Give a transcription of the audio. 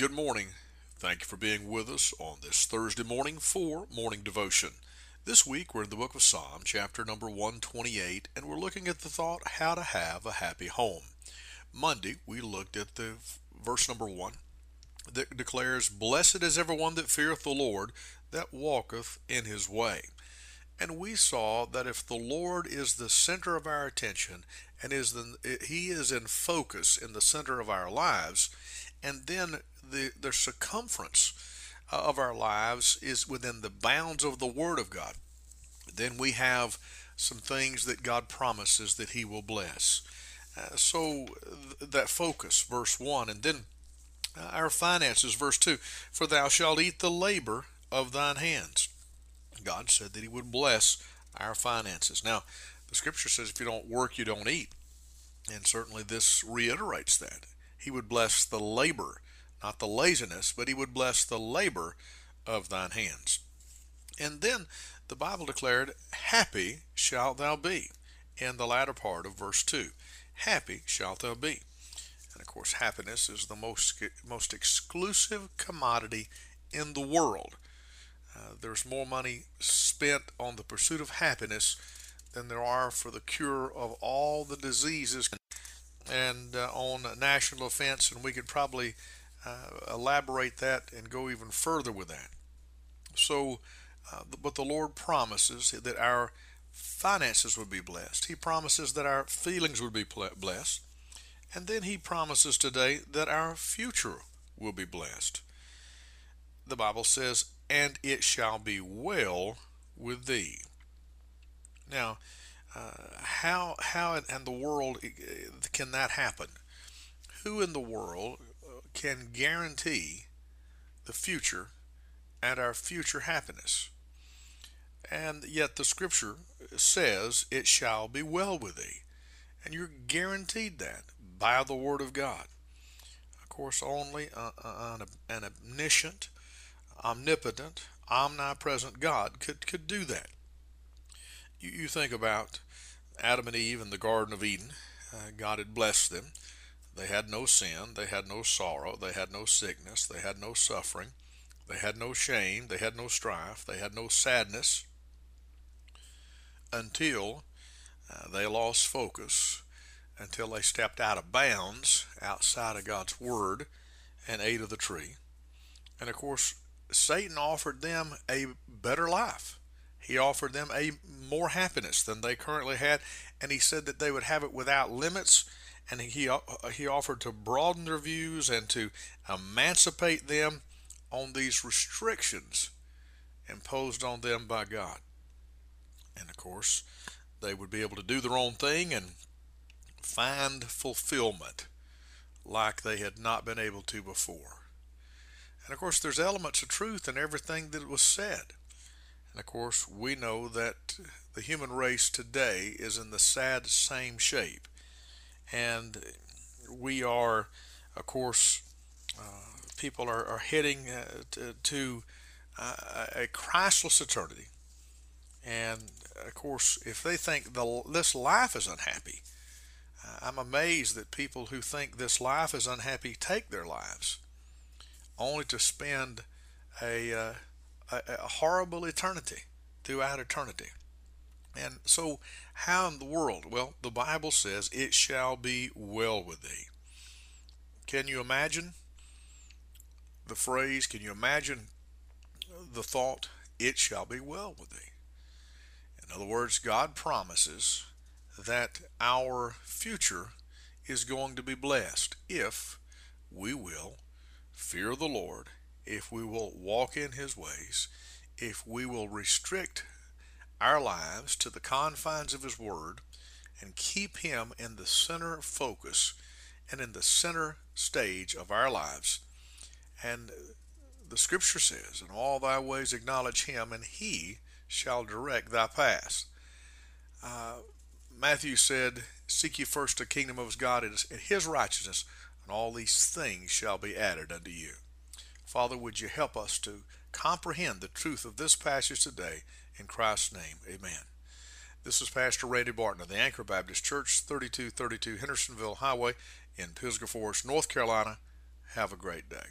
Good morning. Thank you for being with us on this Thursday morning for morning devotion. This week we're in the book of Psalm, chapter number 128, and we're looking at the thought how to have a happy home. Monday we looked at the verse number 1 that declares, Blessed is everyone that feareth the Lord, that walketh in his way. And we saw that if the Lord is the center of our attention and is the, he is in focus in the center of our lives, and then the, the circumference uh, of our lives is within the bounds of the Word of God, then we have some things that God promises that He will bless. Uh, so th- that focus, verse 1, and then uh, our finances, verse 2 For thou shalt eat the labor of thine hands. God said that He would bless our finances. Now, the scripture says if you don't work, you don't eat. And certainly this reiterates that. He would bless the labor, not the laziness, but He would bless the labor of thine hands. And then the Bible declared, Happy shalt thou be, in the latter part of verse 2. Happy shalt thou be. And of course, happiness is the most, most exclusive commodity in the world. Uh, there's more money spent on the pursuit of happiness than there are for the cure of all the diseases and uh, on national defense, and we could probably uh, elaborate that and go even further with that. So, uh, but the Lord promises that our finances would be blessed. He promises that our feelings would be blessed. And then He promises today that our future will be blessed. The Bible says, and it shall be well with thee. Now, uh, how how in the world can that happen? Who in the world uh, can guarantee the future and our future happiness? And yet the Scripture says, "It shall be well with thee," and you're guaranteed that by the Word of God. Of course, only an omniscient omnipotent, omnipresent God could, could do that. You, you think about Adam and Eve in the Garden of Eden. Uh, God had blessed them. They had no sin. They had no sorrow. They had no sickness. They had no suffering. They had no shame. They had no strife. They had no sadness until uh, they lost focus, until they stepped out of bounds outside of God's Word and ate of the tree. And of course, Satan offered them a better life. He offered them a more happiness than they currently had, and he said that they would have it without limits. And he uh, he offered to broaden their views and to emancipate them on these restrictions imposed on them by God. And of course, they would be able to do their own thing and find fulfillment like they had not been able to before. And of course, there's elements of truth in everything that was said. And of course, we know that the human race today is in the sad same shape. And we are, of course, uh, people are, are heading uh, to, to uh, a Christless eternity. And of course, if they think the, this life is unhappy, uh, I'm amazed that people who think this life is unhappy take their lives only to spend a, uh, a, a horrible eternity throughout eternity. And so, how in the world? Well, the Bible says, It shall be well with thee. Can you imagine the phrase? Can you imagine the thought, It shall be well with thee? In other words, God promises that our future is going to be blessed if we will fear the Lord, if we will walk in His ways, if we will restrict our lives to the confines of His Word and keep Him in the center focus and in the center stage of our lives. And the Scripture says, In all thy ways acknowledge Him, and He shall direct thy paths. Uh, Matthew said, Seek ye first the kingdom of God and His righteousness and all these things shall be added unto you. Father, would you help us to comprehend the truth of this passage today? In Christ's name, amen. This is Pastor Randy Barton of the Anchor Baptist Church, 3232 Hendersonville Highway in Pisgah Forest, North Carolina. Have a great day.